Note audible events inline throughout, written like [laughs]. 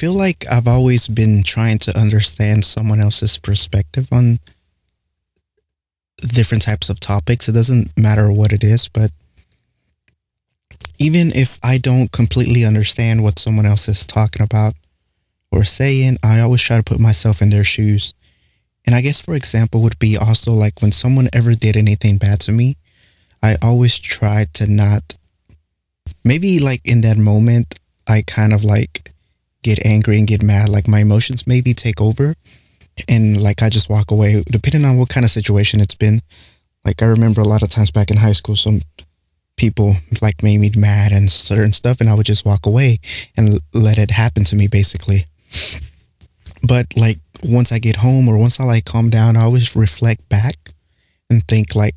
feel like I've always been trying to understand someone else's perspective on different types of topics. It doesn't matter what it is, but even if I don't completely understand what someone else is talking about or saying, I always try to put myself in their shoes. And I guess, for example, would be also like when someone ever did anything bad to me, I always try to not, maybe like in that moment, I kind of like get angry and get mad. Like my emotions maybe take over and like I just walk away, depending on what kind of situation it's been. Like I remember a lot of times back in high school, some people like made me mad and certain stuff, and I would just walk away and let it happen to me, basically. But like once I get home or once I like calm down, I always reflect back and think like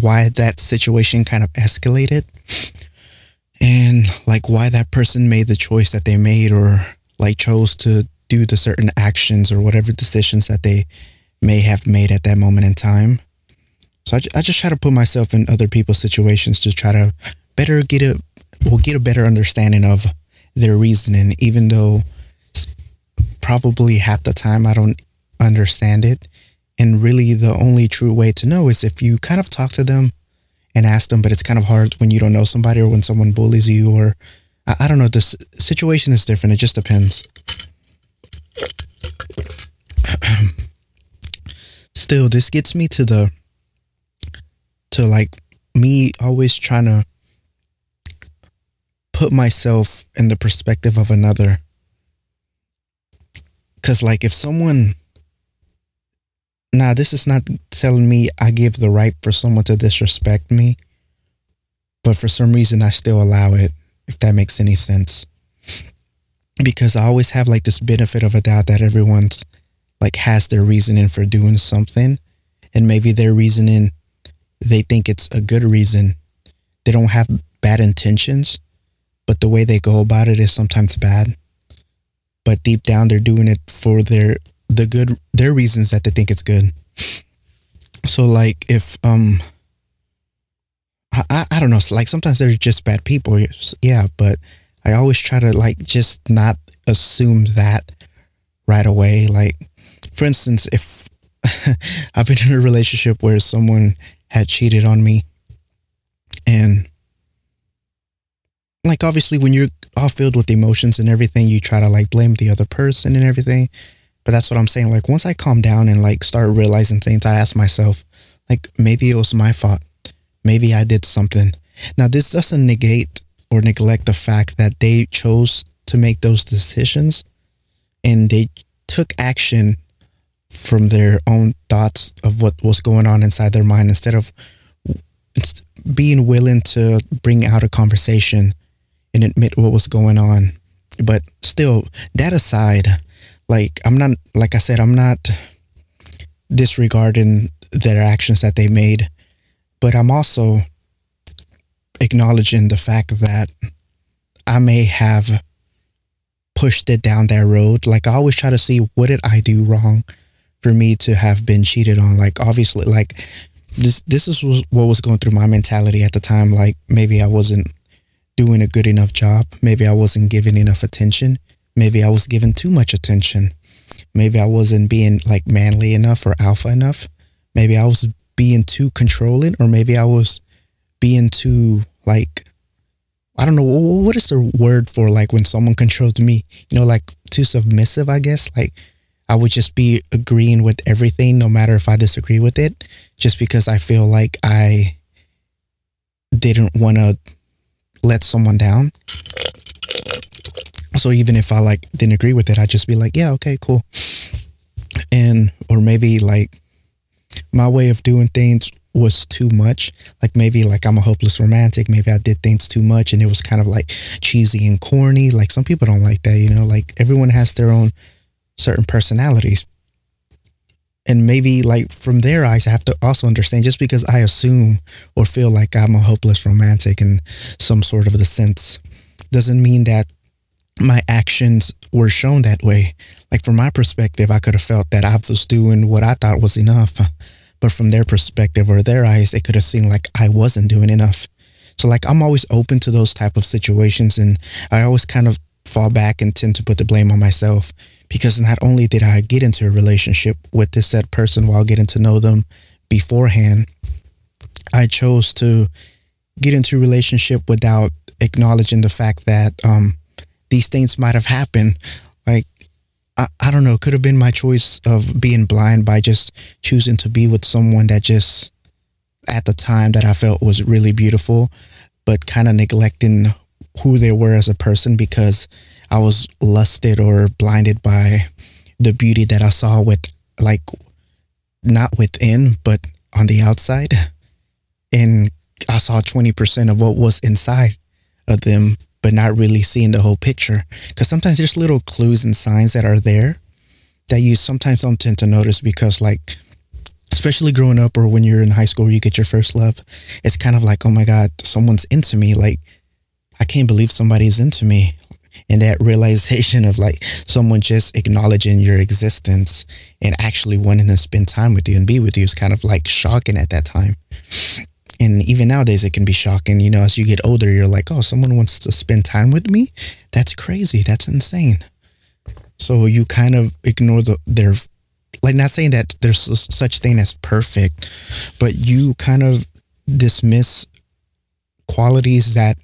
why that situation kind of escalated and like why that person made the choice that they made or like chose to do the certain actions or whatever decisions that they may have made at that moment in time. So I, I just try to put myself in other people's situations to try to better get a will get a better understanding of their reasoning, even though probably half the time I don't understand it. And really, the only true way to know is if you kind of talk to them and ask them, but it's kind of hard when you don't know somebody or when someone bullies you or I, I don't know. The situation is different. It just depends. [clears throat] Still, this gets me to the to like me always trying to put myself in the perspective of another. Cause like if someone now this is not telling me I give the right for someone to disrespect me, but for some reason I still allow it, if that makes any sense. Because I always have like this benefit of a doubt that everyone's like has their reasoning for doing something. And maybe their reasoning, they think it's a good reason. They don't have bad intentions, but the way they go about it is sometimes bad. But deep down, they're doing it for their the good their reasons that they think it's good. So like if um I, I don't know. Like sometimes they're just bad people. Yeah but I always try to like just not assume that right away. Like for instance if [laughs] I've been in a relationship where someone had cheated on me and like obviously when you're all filled with emotions and everything you try to like blame the other person and everything but that's what I'm saying. Like once I calm down and like start realizing things, I ask myself, like maybe it was my fault. Maybe I did something. Now this doesn't negate or neglect the fact that they chose to make those decisions and they took action from their own thoughts of what was going on inside their mind instead of being willing to bring out a conversation and admit what was going on. But still, that aside, like I'm not like I said, I'm not disregarding their actions that they made, but I'm also acknowledging the fact that I may have pushed it down that road. Like I always try to see what did I do wrong for me to have been cheated on. Like obviously like this this is what was going through my mentality at the time. Like maybe I wasn't doing a good enough job. Maybe I wasn't giving enough attention. Maybe I was giving too much attention. Maybe I wasn't being like manly enough or alpha enough. Maybe I was being too controlling or maybe I was being too like I don't know what is the word for like when someone controls me, you know, like too submissive, I guess. Like I would just be agreeing with everything no matter if I disagree with it just because I feel like I didn't want to let someone down. So even if I like didn't agree with it, I'd just be like, yeah, okay, cool. And or maybe like my way of doing things was too much. Like maybe like I'm a hopeless romantic. Maybe I did things too much and it was kind of like cheesy and corny. Like some people don't like that, you know, like everyone has their own certain personalities. And maybe like from their eyes, I have to also understand just because I assume or feel like I'm a hopeless romantic in some sort of a sense doesn't mean that my actions were shown that way. Like from my perspective, I could have felt that I was doing what I thought was enough. [laughs] But from their perspective or their eyes, it could have seemed like I wasn't doing enough. So like I'm always open to those type of situations and I always kind of fall back and tend to put the blame on myself because not only did I get into a relationship with this said person while getting to know them beforehand, I chose to get into a relationship without acknowledging the fact that um, these things might have happened. Like, I, I don't know, could have been my choice of being blind by just choosing to be with someone that just at the time that I felt was really beautiful, but kind of neglecting who they were as a person because I was lusted or blinded by the beauty that I saw with like not within but on the outside and I saw 20% of what was inside of them but not really seeing the whole picture. Because sometimes there's little clues and signs that are there that you sometimes don't tend to notice because like especially growing up or when you're in high school you get your first love it's kind of like oh my god someone's into me. Like i can't believe somebody's into me. And that realization of like someone just acknowledging your existence and actually wanting to spend time with you and be with you is kind of like shocking at that time and even nowadays it can be shocking you know as you get older you're like oh someone wants to spend time with me that's crazy that's insane so you kind of ignore the, their like not saying that there's such thing as perfect but you kind of dismiss qualities that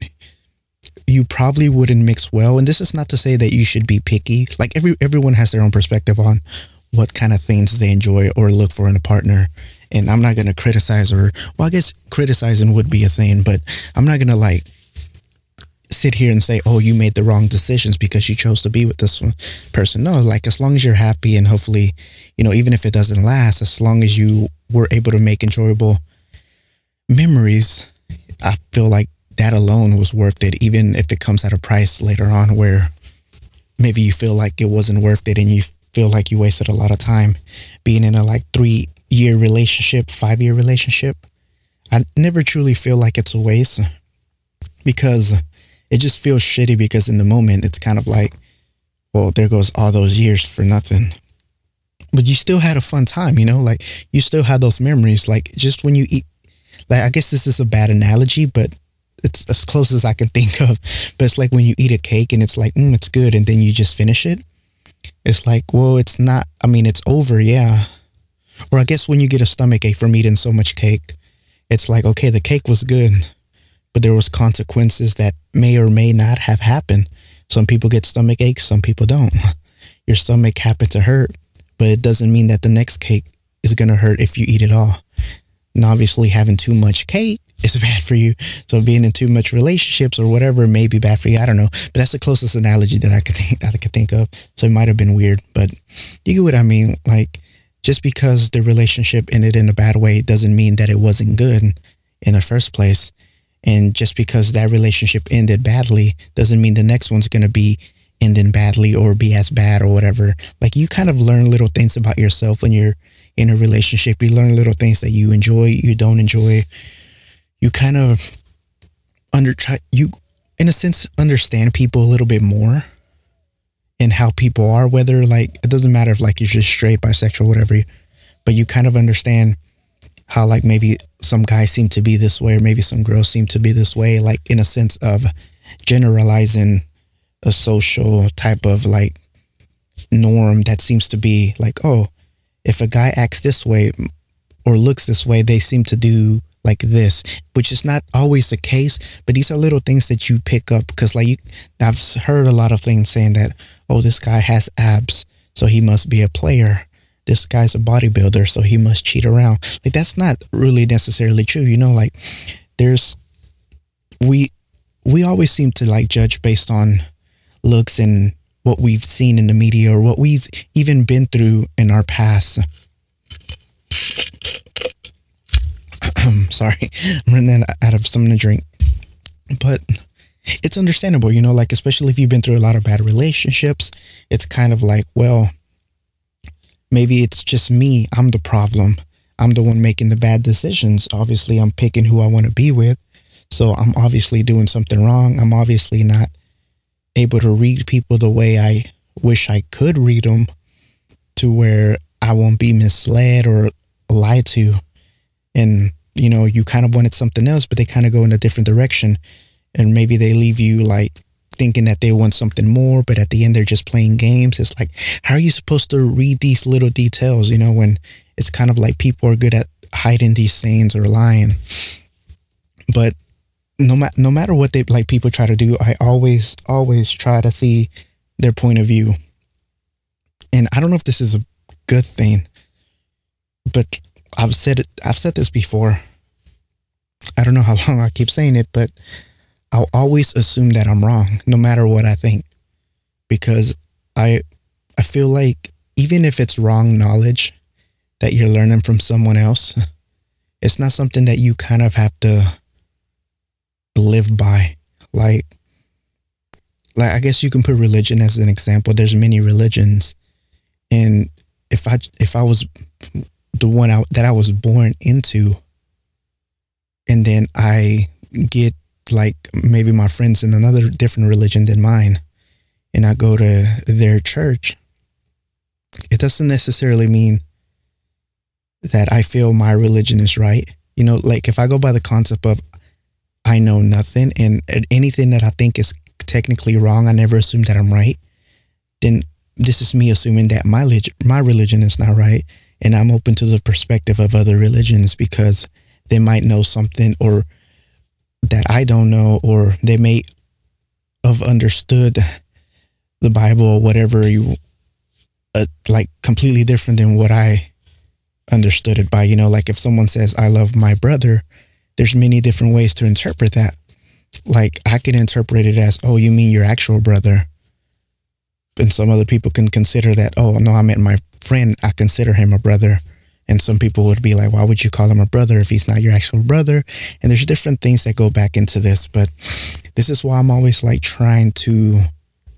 you probably wouldn't mix well. And this is not to say that you should be picky. Like every everyone has their own perspective on what kind of things they enjoy or look for in a partner. And I'm not gonna criticize her. well, I guess criticizing would be a thing, but I'm not gonna like sit here and say, "Oh, you made the wrong decisions because you chose to be with this person." No, like as long as you're happy and hopefully, you know, even if it doesn't last, as long as you were able to make enjoyable memories, I feel like that alone was worth it, even if it comes at a price later on where maybe you feel like it wasn't worth it and you feel like you wasted a lot of time being in a like three year relationship, five year relationship. I never truly feel like it's a waste because it just feels shitty because in the moment it's kind of like, well, there goes all those years for nothing. But you still had a fun time, you know, like you still had those memories. Like just when you eat, like I guess this is a bad analogy, but it's as close as I can [laughs] think of. But it's like when you eat a cake and it's like, mm, it's good, and then you just finish it. It's like, well, it's not. I mean, it's over, yeah. Or I guess when you get a stomach ache from eating so much cake, it's like, okay, the cake was good, but there was consequences that may or may not have happened. Some people get stomach aches, some people don't. [laughs] Your stomach happened to hurt, but it doesn't mean that the next cake is gonna hurt if you eat it all. And obviously, having too much cake [laughs] is bad for you. So being in too much relationships or whatever may be bad for you. I don't know, but that's the closest analogy that I could think that I could think of. So it might have been weird, but you get what I mean. Like just because the relationship ended in a bad way doesn't mean that it wasn't good in the first place. And just because that relationship ended badly doesn't mean the next one's going to be ending badly or be as bad or whatever. Like you kind of learn little things about yourself when you're in a relationship. You learn little things that you enjoy, you don't enjoy you kind of under try you in a sense understand people a little bit more and how people are whether like it doesn't matter if like you're just straight bisexual whatever but you kind of understand how like maybe some guys seem to be this way or maybe some girls seem to be this way like in a sense of generalizing a social type of like norm that seems to be like oh if a guy acts this way or looks this way they seem to do like this, which is not always the case, but these are little things that you pick up because like you, I've heard a lot of things saying that, oh, this guy has abs, so he must be a player. This guy's a bodybuilder, so he must cheat around. Like that's not really necessarily true. You know, like there's, we, we always seem to like judge based on looks and what we've seen in the media or what we've even been through in our past [clears throat] sorry, [laughs] I'm running out of something to drink. But it's understandable, you know, like especially if you've been through a lot of bad relationships, it's kind of like, well, maybe it's just me. I'm the problem. I'm the one making the bad decisions. Obviously, I'm picking who I want to be with. So I'm obviously doing something wrong. I'm obviously not able to read people the way I wish I could read them to where I won't be misled or lied to. And you know, you kind of wanted something else, but they kind of go in a different direction. And maybe they leave you like thinking that they want something more, but at the end they're just playing games. It's like, how are you supposed to read these little details, you know, when it's kind of like people are good at hiding these sayings or lying. But no matter no matter what they like people try to do, I always always try to see their point of view. And I don't know if this is a good thing, but I've said it I've said this before. I don't know how [laughs] long I keep saying it, but I'll always assume that I'm wrong no matter what I think because I I feel like even if it's wrong knowledge that you're learning from someone else, it's not something that you kind of have to live by. Like, like I guess you can put religion as an example. There's many religions, and if I if I was the one I, that I was born into, and then I get like maybe my friends in another different religion than mine, and I go to their church, it doesn't necessarily mean that I feel my religion is right. You know, like if I go by the concept of I know nothing and anything that I think is technically wrong, I never assume that I'm right, then this is me assuming that my my religion is not right and I'm open to the perspective of other religions because they might know something or that I don't know or they may have understood the Bible or whatever you uh, like completely different than what I understood it by. You know, like if someone says, I love my brother, there's many different ways to interpret that. Like I can interpret it as, oh, you mean your actual brother. And some other people can consider that, oh, no, I meant my friend. I consider him a brother. And some people would be like, why would you call him a brother if he's not your actual brother? And there's different things that go back into this. But this is why I'm always like trying to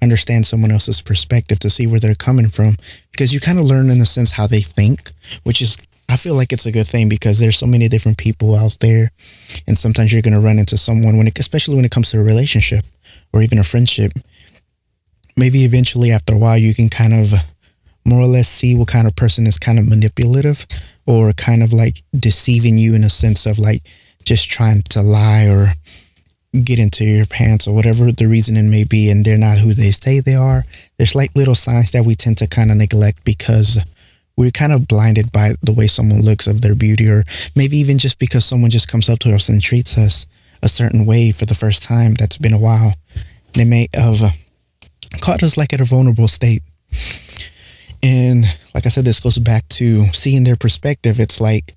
understand someone else's perspective to see where they're coming from because you kind of learn in a sense how they think, which is I feel like it's a good thing because there's so many different people out there, and sometimes you're to run into someone when it, especially when it comes to a relationship or even a friendship. Maybe eventually, after a while, you can kind of more or less see what kind of person is kind of manipulative or kind of like deceiving you in a sense of like just trying to lie or get into your pants or whatever the reasoning may be and they're not who they say they are. There's like little signs that we tend to kind of neglect because we're kind of blinded by the way someone looks of their beauty or maybe even just because someone just comes up to us and treats us a certain way for the first time that's been a while. They may have caught us like at a vulnerable state and like i said this goes back to seeing their perspective it's like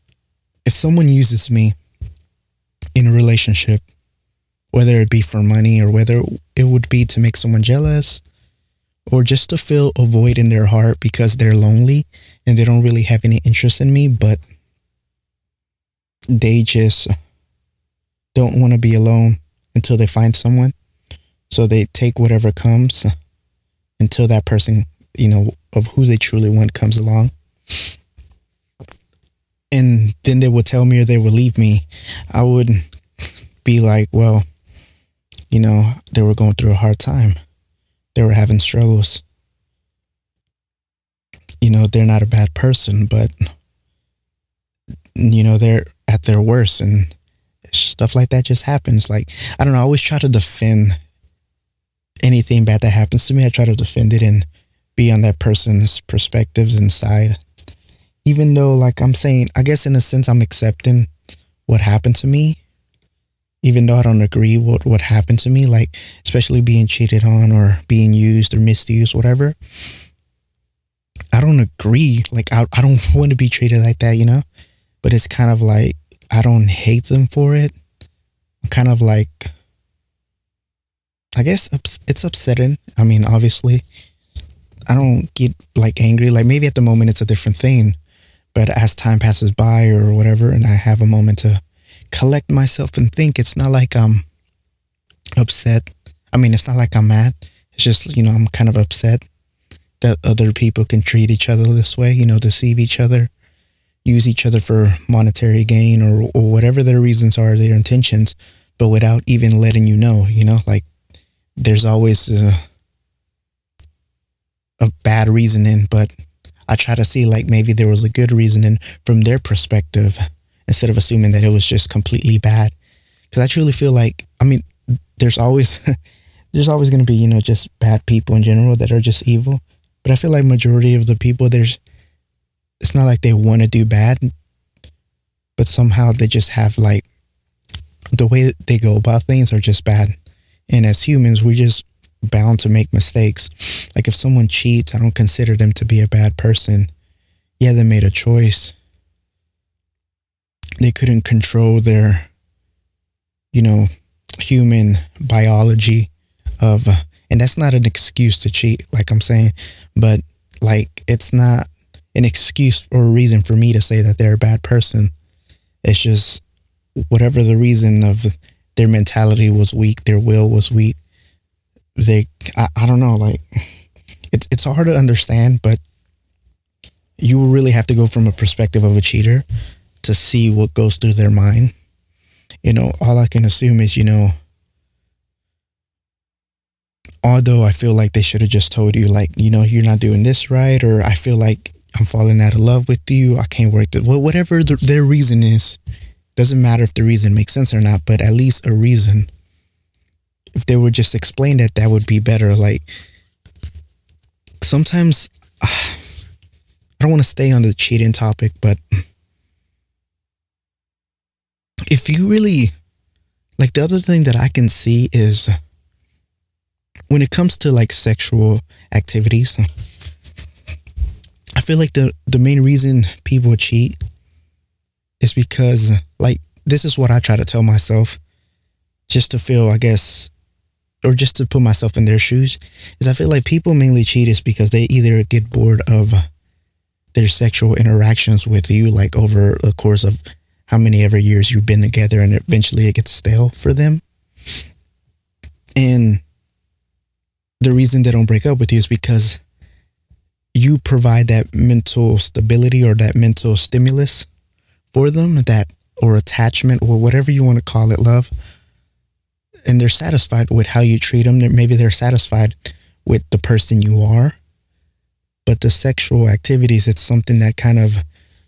if someone uses me in a relationship whether it be for money or whether it would be to make someone jealous or just to fill a void in their heart because they're lonely and they don't really have any interest in me, but they just don't want to be alone until they find someone. So they take whatever comes until that person, you know, of who they truly want comes along. And then they would tell me or they would leave me. I would be like, well, you know, they were going through a hard time. They were having struggles. You know, they're not a bad person, but, you know, they're at their worst and stuff like that just happens. Like, I don't know, I always try to defend anything bad that happens to me. I try to defend it and be on that person's perspectives inside. Even though, like I'm saying, I guess in a sense, I'm accepting what happened to me even though I don't agree with what happened to me, like especially being cheated on or being used or misused, whatever. I don't agree. Like I, I don't [laughs] want to be treated like that, you know? But it's kind of like I don't hate them for it. I'm kind of like I guess it's upsetting. I mean, obviously, I don't get like angry. Like maybe at the moment it's a different thing, but as time passes by or whatever, and I have a moment to collect myself and think. It's not like I'm upset. I mean, it's not like I'm mad. It's just, you know, I'm kind of upset that other people can treat each other this way, you know, deceive each other, use each other for monetary gain or, or whatever their reasons are, their intentions, but without even letting you know, you know, like there's always a, a bad reasoning, but I try to see like maybe there was a good reasoning from their perspective instead of assuming that it was just completely bad. Because I truly feel like, I mean, there's always [laughs] there's always going to be, you know, just bad people in general that are just evil. But I feel like majority of the people there's it's not like they want to do bad, but somehow they just have like the way they go about things are just bad. And as humans, we're just bound to make mistakes. Like if someone cheats, I don't consider them to be a bad person. Yeah, they made a choice. They couldn't control their, you know, human biology of and that's not an excuse to cheat like i'm saying but like it's not an excuse or a reason for me to say that they're a bad person it's just whatever the reason of their mentality was weak their will was weak they i, I don't know like it's it's hard to understand but you really have to go from a perspective of a cheater to see what goes through their mind you know all i can assume is you know although I feel like they should have just told you, like, you know, you're not doing this right, or I feel like I'm falling out of love with you, I can't work, well, whatever the, their reason is, doesn't matter if the reason makes sense or not, but at least a reason. If they would just explain that, that would be better. Like, sometimes uh, I don't want to stay on the cheating topic, but if you really, like, the other thing that I can see is when it comes to like sexual activities, I feel like the the main reason people cheat is because like this is what I try to tell myself just to feel, I guess, or just to put myself in their shoes, is I feel like people mainly cheat is because they either get bored of their sexual interactions with you, like over the course of how many ever years you've been together, and eventually it gets stale for them. And the reason they don't break up with you is because you provide that mental stability or that mental stimulus for them, that or attachment or whatever you want to call it, love. And they're satisfied with how you treat them. Maybe they're satisfied with the person you are. But the sexual activities, it's something that kind of,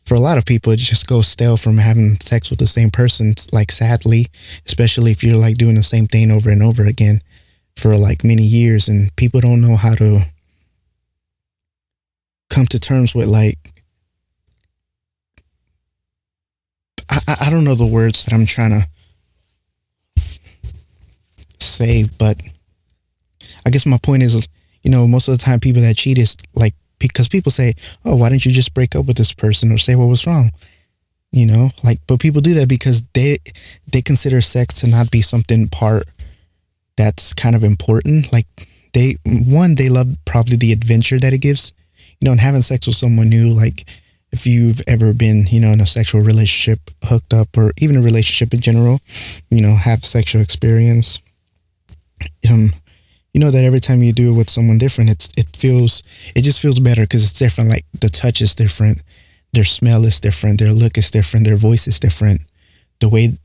for a lot of people, it just goes stale from having sex with the same person. Like, sadly, especially if you're like doing the same thing over and over again for like many years and people don't know how to come to terms with like I, I don't know the words that I'm trying to say, but I guess my point is, you know, most of the time people that cheat is like because people say, "Oh, why didn't you just break up with this person or say what was wrong?" You know, like, but people do that because they they consider sex to not be something part that's kind of important. Like they, one, they love probably the adventure that it gives. You know, and having sex with someone new, like if you've ever been, you know, in a sexual relationship, hooked up, or even a relationship in general, you know, have sexual experience. Um, you know that every time you do it with someone different, it's it feels it just feels better because it's different. Like the touch is different, their smell is different, their look is different, their voice is different, the way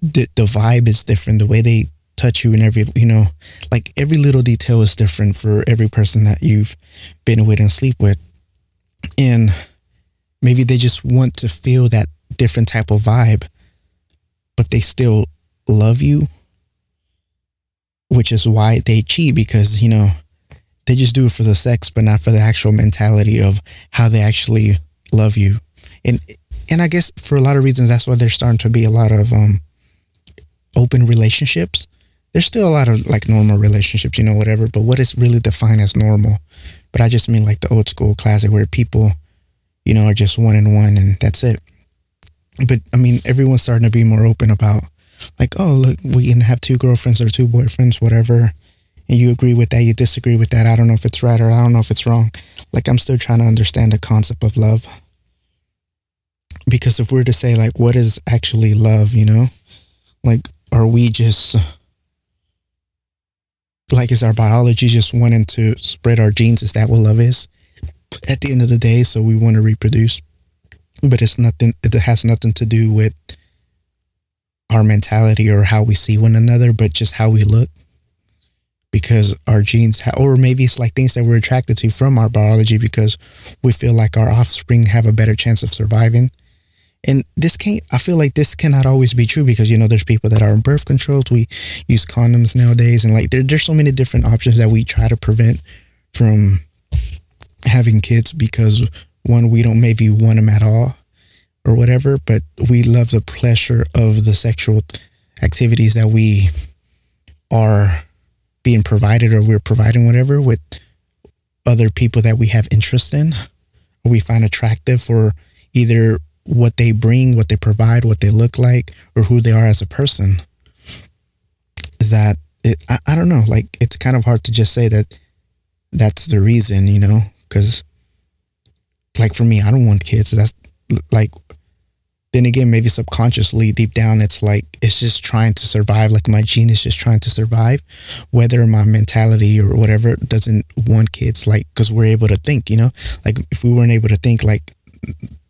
the the vibe is different, the way they touch you and every you know like every little detail is different for every person that you've been with and sleep with. And maybe they just want to feel that different type of vibe but they still love you which is why they cheat because you know they just do it for the sex but not for the actual mentality of how they actually love you and and i guess for a lot of reasons that's why there's starting to be a lot of um open relationships there's still a lot of like normal relationships, you know, whatever, but what is really defined as normal? But I just mean like the old school classic where people, you know, are just one and one and that's it. But I mean, everyone's starting to be more open about like, oh, look, we can have two girlfriends or two boyfriends, whatever. And you agree with that, you disagree with that. I don't know if it's right or I don't know if it's wrong. Like, I'm still trying to understand the concept of love. Because if we're to say, like, what is actually love, you know? Like, are we just like is our biology just wanting to spread our genes? Is that what love is? At the end of the day, so we want to reproduce, but it's nothing. It has nothing to do with our mentality or how we see one another, but just how we look. Because our genes, ha- or maybe it's like things that we're attracted to from our biology, because we feel like our offspring have a better chance of surviving, and this can't i feel like this cannot always be true because you know there's people that are on birth controls. We use condoms nowadays and like there, there's so many different options that we try to prevent from having kids because one we don't maybe want them at all or whatever but we love the pleasure of the sexual activities that we are being provided or we're providing whatever with other people that we have interest in or we find attractive or either what they bring, what they provide, what they look like, or who they are as a person. That it, I, I don't know, like it's kind of hard to just say that that's the reason, you know, because like for me, I don't want kids. That's like, then again, maybe subconsciously deep down, it's like, it's just trying to survive. Like my gene is just trying to survive, whether my mentality or whatever doesn't want kids, like, because we're able to think, you know, like if we weren't able to think, like,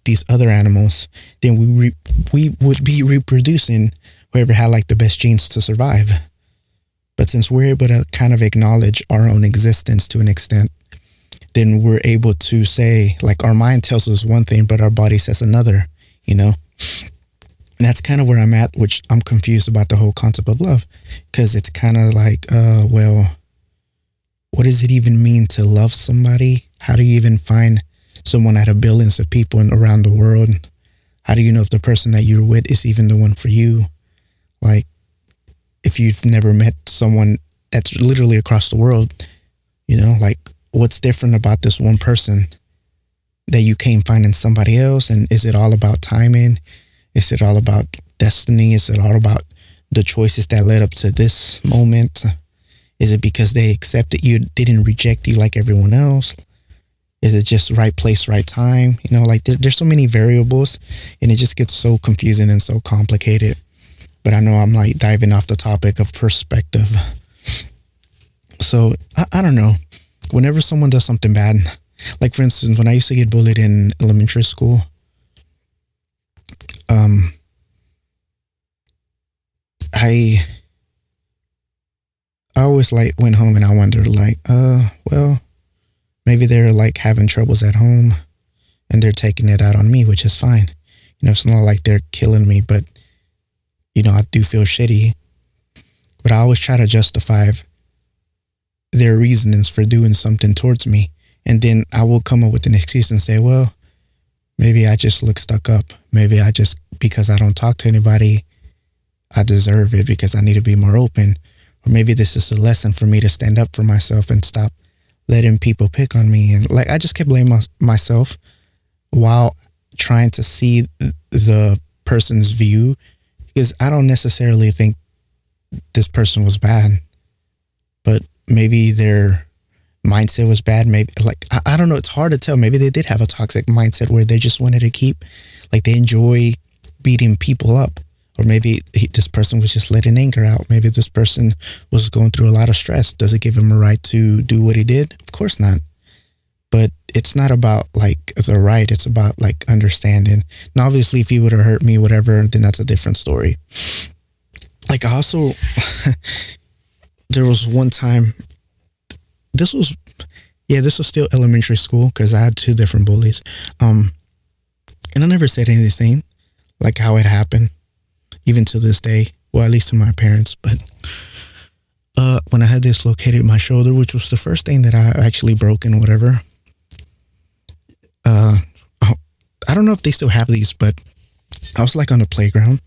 these other animals, then we re- we would be reproducing whoever had like the best genes to survive. But since we're able to kind of acknowledge our own existence to an extent, then we're able to say like our mind tells us one thing, but our body says another. You know, that's kind of where I'm at, which I'm confused about the whole concept of love, because it's kind of like, uh, well, what does it even mean to love somebody? How do you even find someone out of billions of people around the world. How do you know if the person that you're with is even the one for you? Like, if you've never met someone that's literally across the world, you know, like what's different about this one person that you came finding somebody else? And is it all about timing? Is it all about destiny? Is it all about the choices that led up to this moment? Is it because they accepted you, didn't reject you like everyone else? Is it just right place, right time? You know, like there, there's so many variables and it just gets so confusing and so complicated. But I know I'm like diving off the topic of perspective. So I, I don't know. Whenever someone does something bad, like for instance, when I used to get bullied in elementary school, um, I I always like went home and I wondered like, uh, well, maybe they're like having troubles at home and they're taking it out on me, which is fine. You know, it's not like they're killing me, but you know, I do feel shitty. But I always try to justify their reasonings for doing something towards me. And then I will come up with an excuse and say, well, maybe I just look stuck up. Maybe I just, because I don't talk to anybody, I deserve it because I need to be more open. Or maybe this is a lesson for me to stand up for myself and stop letting people pick on me and like I just kept blaming my, myself while trying to see the person's view because I don't necessarily think this person was bad, but maybe their mindset was bad. Maybe like I, I don't know. It's hard to tell. Maybe they did have a toxic mindset where they just wanted to keep like they enjoy beating people up or maybe he, this person was just letting anger out. Maybe this person was going through a lot of stress. Does it give him a right to do what he did? Of course not. But it's not about like the right. It's about like understanding. And obviously, if he would have hurt me, whatever, then that's a different story. Like I also, [laughs] there was one time. This was, yeah, this was still elementary school because I had two different bullies. Um, and I never said anything like how it happened even to this day. Well, at least to my parents. But uh, when I had dislocated my shoulder, which was the first thing that I actually broke and whatever. Uh, I don't know if they still have these, but I was like on the playground,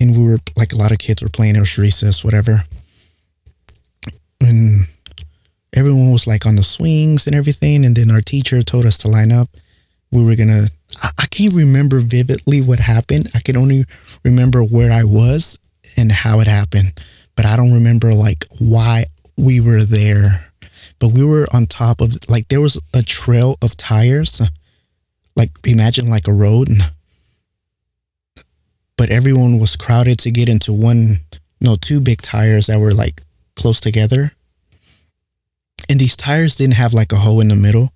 and we were like a lot of kids were playing. It was recess, whatever, and everyone was like on the swings and everything. And then our teacher told us to line up. We were gonna I, can't remember vividly what happened. I can only remember where I was and how it happened, but I don't remember like why we were there. But we were on top of like there was a trail of tires, like imagine like a road, but everyone was crowded to get into one, no, two big tires that were like close together. And these tires didn't have like a hole in the middle.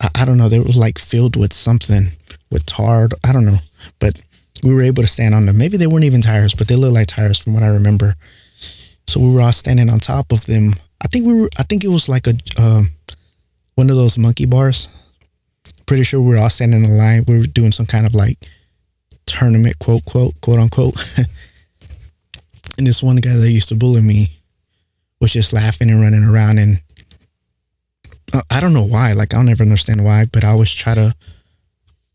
I, I don't know. They were like filled with something, with tar. I don't know, but we were able to stand on them. Maybe they weren't even tires, but they looked like tires from what I remember. So we were all standing on top of them. I think we were. I think it was like a uh, one of those monkey bars. Pretty sure we were all standing in a line. We were doing some kind of like tournament, quote, quote, quote unquote. [laughs] and this one guy that used to bully me was just laughing and running around. And I don't know why. Like, I'll never understand why, but I always try to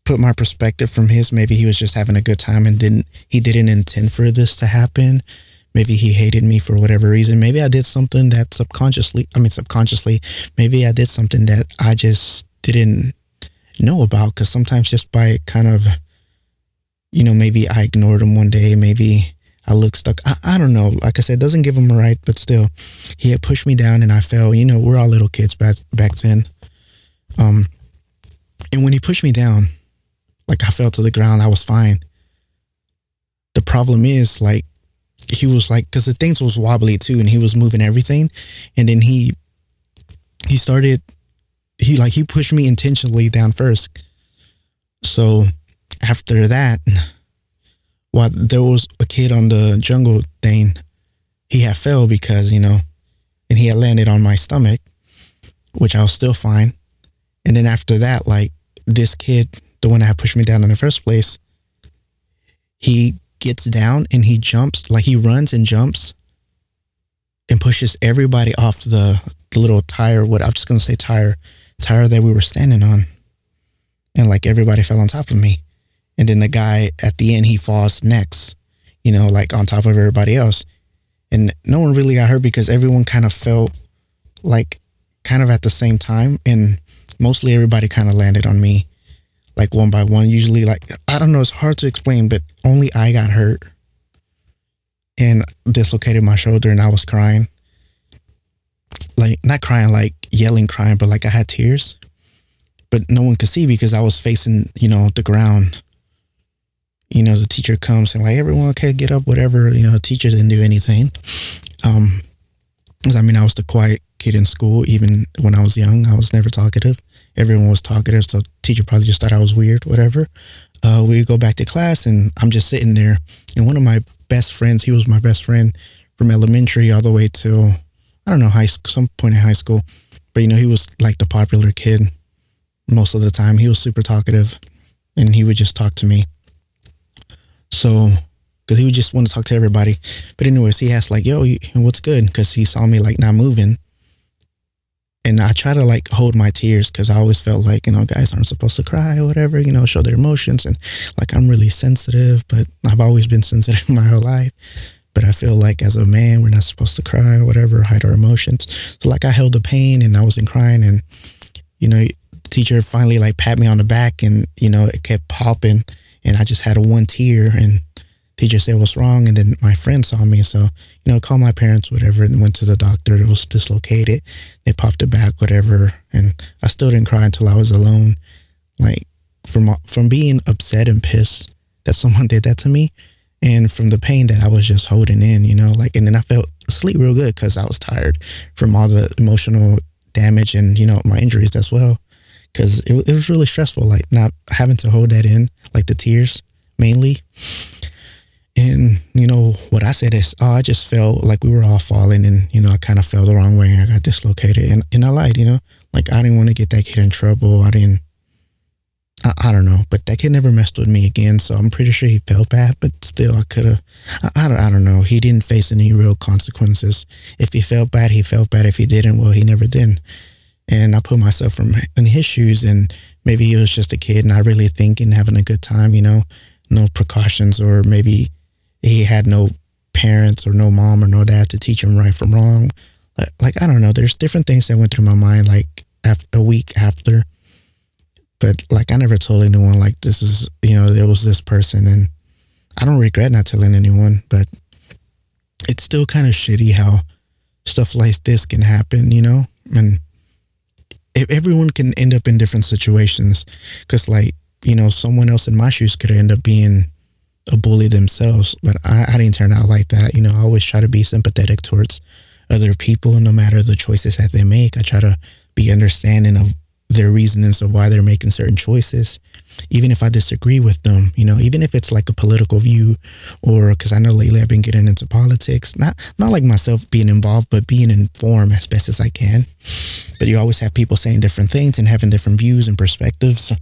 put my perspective from his. Maybe he was just having a good time and didn't, he didn't intend for this to happen. Maybe he hated me for whatever reason. Maybe I did something that subconsciously, I mean, subconsciously, maybe I did something that I just didn't know about. Cause sometimes just by kind of, you know, maybe I ignored him one day. Maybe I look stuck. I, I don't know. Like I said, doesn't give him a right, but still, he had pushed me down and I fell. You know, we're all little kids back back then. Um, and when he pushed me down, like I fell to the ground, I was fine. The problem is, like, he was like, because the things was wobbly too, and he was moving everything, and then he he started, he like he pushed me intentionally down first. So after that while there was a kid on the jungle thing, he had fell because, you know, and he had landed on my stomach, which I was still fine. And then after that, like this kid, the one that had pushed me down in the first place, he gets down and he jumps, like he runs and jumps and pushes everybody off the, the little tire, what I'm just gonna say tire, tire that we were standing on. And like everybody fell on top of me. And then the guy at the end, he falls next, you know, like on top of everybody else. And no one really got hurt because everyone kind of felt like kind of at the same time. And mostly everybody kind of landed on me like one by one. Usually, like, I don't know, it's hard to explain, but only I got hurt and dislocated my shoulder and I was crying. Like, not crying, like yelling, crying, but like I had tears. But no one could see because I was facing, you know, the ground you know, the teacher comes and like everyone okay, get up, whatever. You know, teacher didn't do anything. Um, cause I mean, I was the quiet kid in school. Even when I was young, I was never talkative. Everyone was talkative, so teacher probably just thought I was weird, whatever. Uh, we go back to class, and I'm just sitting there. And one of my best friends, he was my best friend from elementary all the way till I don't know high some point in high school. But you know, he was like the popular kid most of the time. He was super talkative, and he would just talk to me. So, because he would just want to talk to everybody. But anyways, he asked like, "Yo, what's good?" Because he saw me like not moving, and I try to like hold my tears because I always felt like you know guys aren't supposed to cry or whatever, you know, show their emotions, and like I'm really sensitive, but I've always been [laughs] sensitive my whole life. But I feel like as a man, we're not supposed to cry or whatever, hide our emotions. So like I held the pain and I wasn't crying, and you know, teacher finally like pat me on the back, and you know, it kept popping and I just had a one tear and teacher said what's wrong? And then my friend saw me so you know called my parents whatever and went to the doctor. It was dislocated. They popped it back whatever and I still didn't cry until I was alone. Like from from being upset and pissed that someone did that to me and from the pain that I was just holding in you know like and then I felt asleep real good because I was tired from all the emotional damage and you know my injuries as well because it, it was really stressful, like not having to hold that in, like the tears mainly. And, you know, what I said is, oh, I just felt like we were all falling and, you know, I kind of fell the wrong way and I got dislocated. And, and I lied, you know, like I didn't want to get that kid in trouble. I didn't, I, I, don't know, but that kid never messed with me again. So I'm pretty sure he felt bad, but still I could have, I, I, don't, I don't know. He didn't face any real consequences. If he felt bad, he felt bad. If he didn't, well, he never did. And I put myself from in his shoes and maybe he was just a kid not really thinking, having a good time, you know, no precautions or maybe he had no parents or no mom or no dad to teach him right from wrong. Like, I don't know, there's different things that went through my mind like after, a week after. But like I never told anyone like this is, you know, there was this person and I don't regret not telling anyone, but it's still kind of shitty how stuff like this can happen, you know? And everyone can end up in different situations because like you know someone else in my shoes could end up being a bully themselves but I, I didn't turn out like that you know i always try to be sympathetic towards other people no matter the choices that they make i try to be understanding of their reasonings of why they're making certain choices even if I disagree with them, you know, even if it's like a political view or because I know lately I've been getting into politics, not, not like myself being involved, but being informed as best as I can. But you always have people saying different things and having different views and perspectives.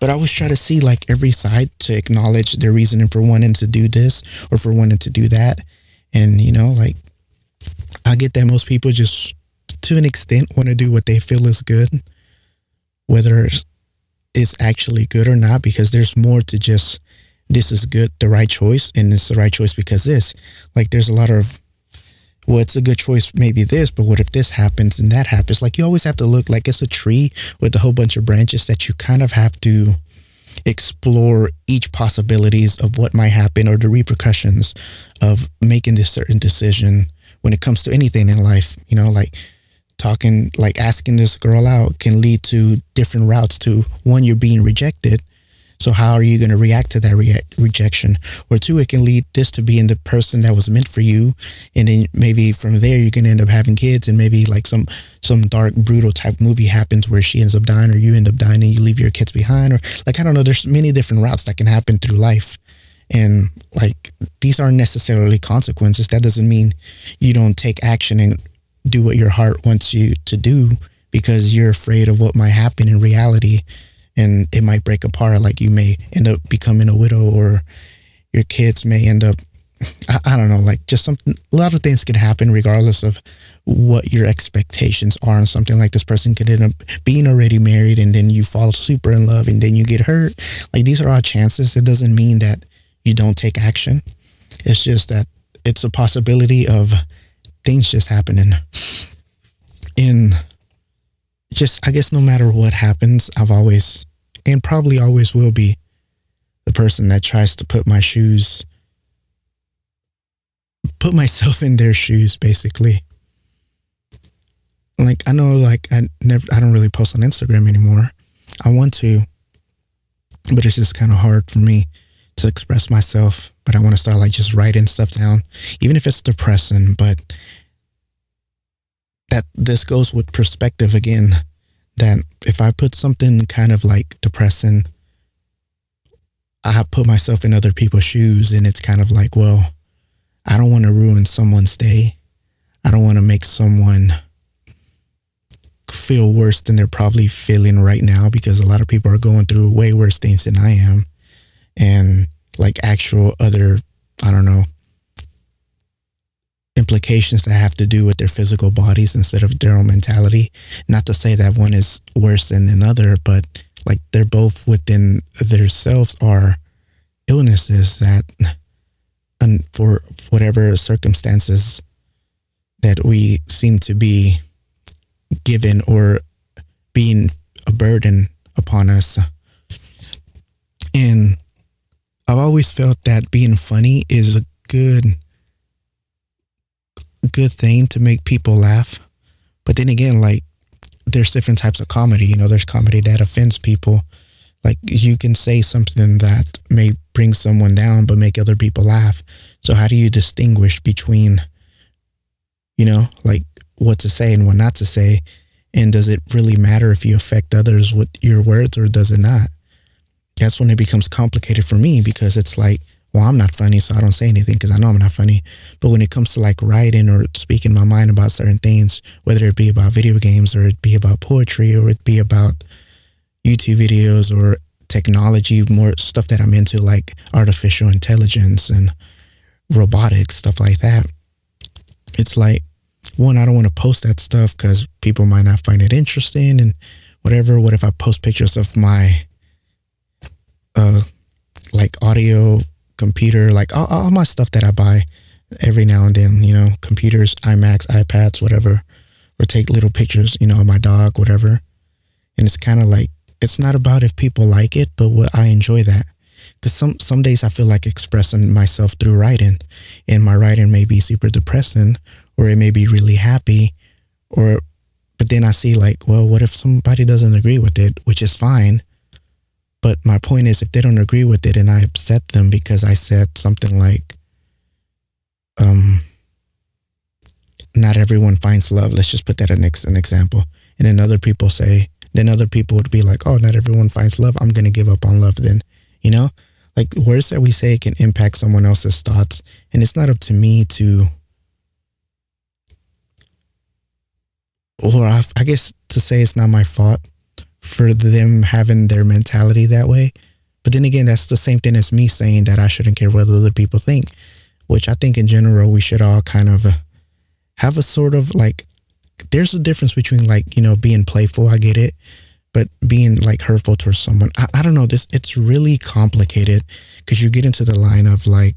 but I always try to see like every side to acknowledge their reasoning for wanting to do this or for wanting to do that. And, you know, like I get that most people just to an extent want to do what they feel is good, whether it's actually good or not, because there's more to just this is good, the right choice, and it's the right choice because this. Like there's a lot of well, it's a good choice, maybe this, but what if this happens and that happens? Like you always have to look like it's a tree with a whole bunch of branches that you kind of have to explore each possibilities of what might happen or the repercussions of making this certain decision when it comes to anything in life. You know, like talking, like asking this girl out can lead to different routes to one, you're being rejected. So how are you going to react to that re- rejection? Or two, it can lead this to being the person that was meant for you, and then maybe from there you can end up having kids, and maybe like some some dark, brutal type movie happens where she ends up dying, or you end up dying, and you leave your kids behind, or like I don't know. There's many different routes that can happen through life, and like these aren't necessarily consequences. That doesn't mean you don't take action and do what your heart wants you to do because you're afraid of what might happen in reality and it might break apart. Like you may end up becoming a widow or your kids may end up I, I, don't know like just something a lot of things can happen regardless of what your expectations are on something. Like this person could end up being already married and then you fall super in love and then you get hurt. Like these are all chances. It doesn't mean that you don't take action. It's just that it's a possibility of things just happening in just I guess no matter what happens, I've always and probably always will be the person that tries to put my shoes put myself in their shoes basically. Like I know like I never I don't really post on Instagram anymore. I want to but it's just kind of hard for me to express myself, but I want to start like just writing stuff down even if it's depressing, but that this goes with perspective again that if I put something kind of like depressing, I put myself in other people's shoes and it's kind of like, well, I don't want to ruin someone's day. I don't want to make someone feel worse than they're probably feeling right now because a lot of people are going through way worse things than I am. And like actual other, I don't know, implications that have to do with their physical bodies instead of their own mentality. Not to say that one is worse than another, but like they're both within themselves are illnesses that, and for whatever circumstances that we seem to be given or being a burden upon us. And I've always felt that being funny is a good good thing to make people laugh. But then again, like there's different types of comedy. You know, there's comedy that offends people. Like you can say something that may bring someone down but make other people laugh. So how do you distinguish between, you know, like what to say and what not to say? And does it really matter if you affect others with your words or does it not? That's when it becomes complicated for me because it's like, well, I'm not funny, so I don't say anything because I know I'm not funny. But when it comes to like writing or speaking my mind about certain things, whether it be about video games or it be about poetry or it be about YouTube videos or technology, more stuff that I'm into, like artificial intelligence and robotics, stuff like that. It's like, one, I don't want to post that stuff because people might not find it interesting and whatever. What if I post pictures of my, uh, like audio computer, like all, all my stuff that I buy every now and then, you know, computers, iMacs, iPads, whatever, or take little pictures, you know, of my dog, whatever. And it's kind of like, it's not about if people like it, but what I enjoy that. Because some, some days I feel like expressing myself through writing, and my writing may be super depressing, or it may be really happy, or, but then I see like, well, what if somebody doesn't agree with it, which is fine. But my point is, if they don't agree with it and I upset them because I said something like, um, not everyone finds love. Let's just put that as an example. And then other people say, then other people would be like, oh, not everyone finds love. I'm going to give up on love then. You know, like words that we say can impact someone else's thoughts. And it's not up to me to, or I, I guess to say it's not my fault for them having their mentality that way. But then again, that's the same thing as me saying that I shouldn't care what other people think, which I think in general we should all kind of uh, have a sort of like there's a difference between like, you know, being playful, I get it, but being like hurtful towards someone. I, I don't know, this it's really complicated because you get into the line of like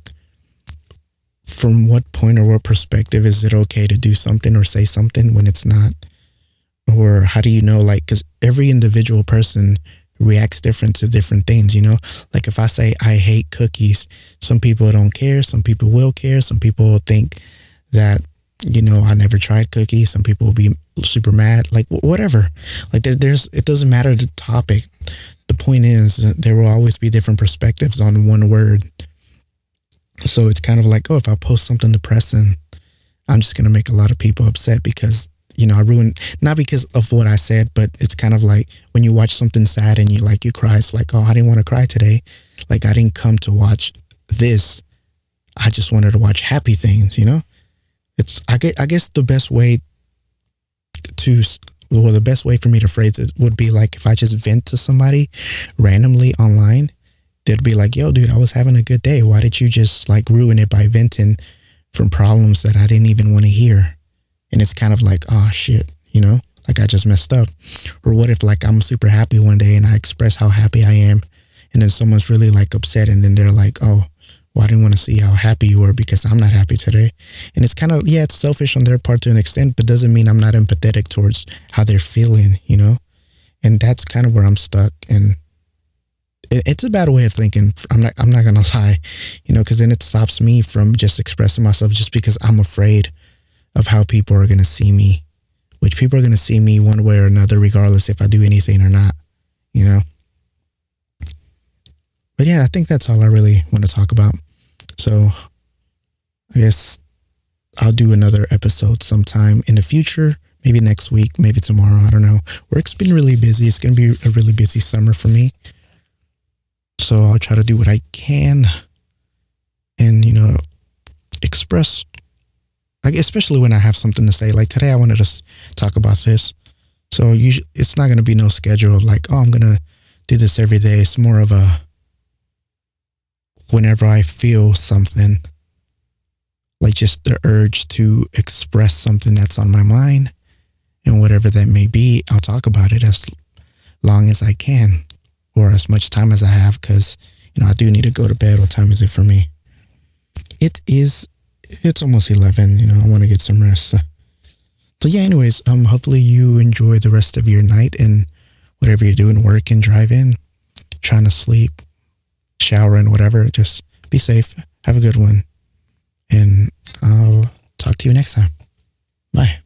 from what point or what perspective is it okay to do something or say something when it's not? Or how do you know like cuz every individual person reacts different to different things, you know? Like if I say I hate cookies, some people don't care, some people will care, some people think that you know, I never tried cookies. Some people will be super mad, like whatever. Like there, there's, it doesn't matter the topic. The point is there will always be different perspectives on one word. So it's kind of like, oh, if I post something depressing, I'm just going to make a lot of people upset because you know, I ruined not because of what I said, but it's kind of like when you watch something sad and you like you cry. It's like, oh, I didn't want to cry today. Like I didn't come to watch this. I just wanted to watch happy things. You know, it's I get I guess the best way to well the best way for me to phrase it would be like if I just vent to somebody randomly online, they'd be like, yo, dude, I was having a good day. Why did you just like ruin it by venting from problems that I didn't even want to hear? And it's kind of like, oh shit, you know, like I just messed up. Or what if like I'm super happy one day and I express how happy I am, and then someone's really like upset, and then they're like, oh, well, I didn't want to see how happy you were because I'm not happy today. And it's kind of, yeah, it's selfish on their part to an extent, but doesn't mean I'm not empathetic towards how they're feeling, you know? And that's kind of where I'm stuck. And it's a bad way of thinking. I'm not, I'm not going [laughs] to lie, you know, because then it stops me from just expressing myself just because I'm afraid of how people are going to see me, which people are going to see me one way or another, regardless if I do anything or not, you know? But yeah, I think that's all I really want to talk about. So I guess I'll do another episode sometime in the future, maybe next week, maybe tomorrow. I don't know. Work's been really busy. It's going to be a really busy summer for me. So I'll try to do what I can and, you know, express like especially when I have something to say. Like today, I wanted to talk about this. So usually, it's not to be no schedule of like, oh, I'm to do this every day. It's more of a whenever I feel something, like just the urge to express something that's on my mind, and whatever that may be, I'll talk about it as long as I can, or as much time as I have, because you know I do need to go to bed. What time is it for me? It is it's almost 11 you know i want to get some rest so, so yeah anyways um hopefully you enjoy the rest of your night and whatever you're doing work and driving trying to sleep showering whatever just be safe have a good one and i'll talk to you next time. Bye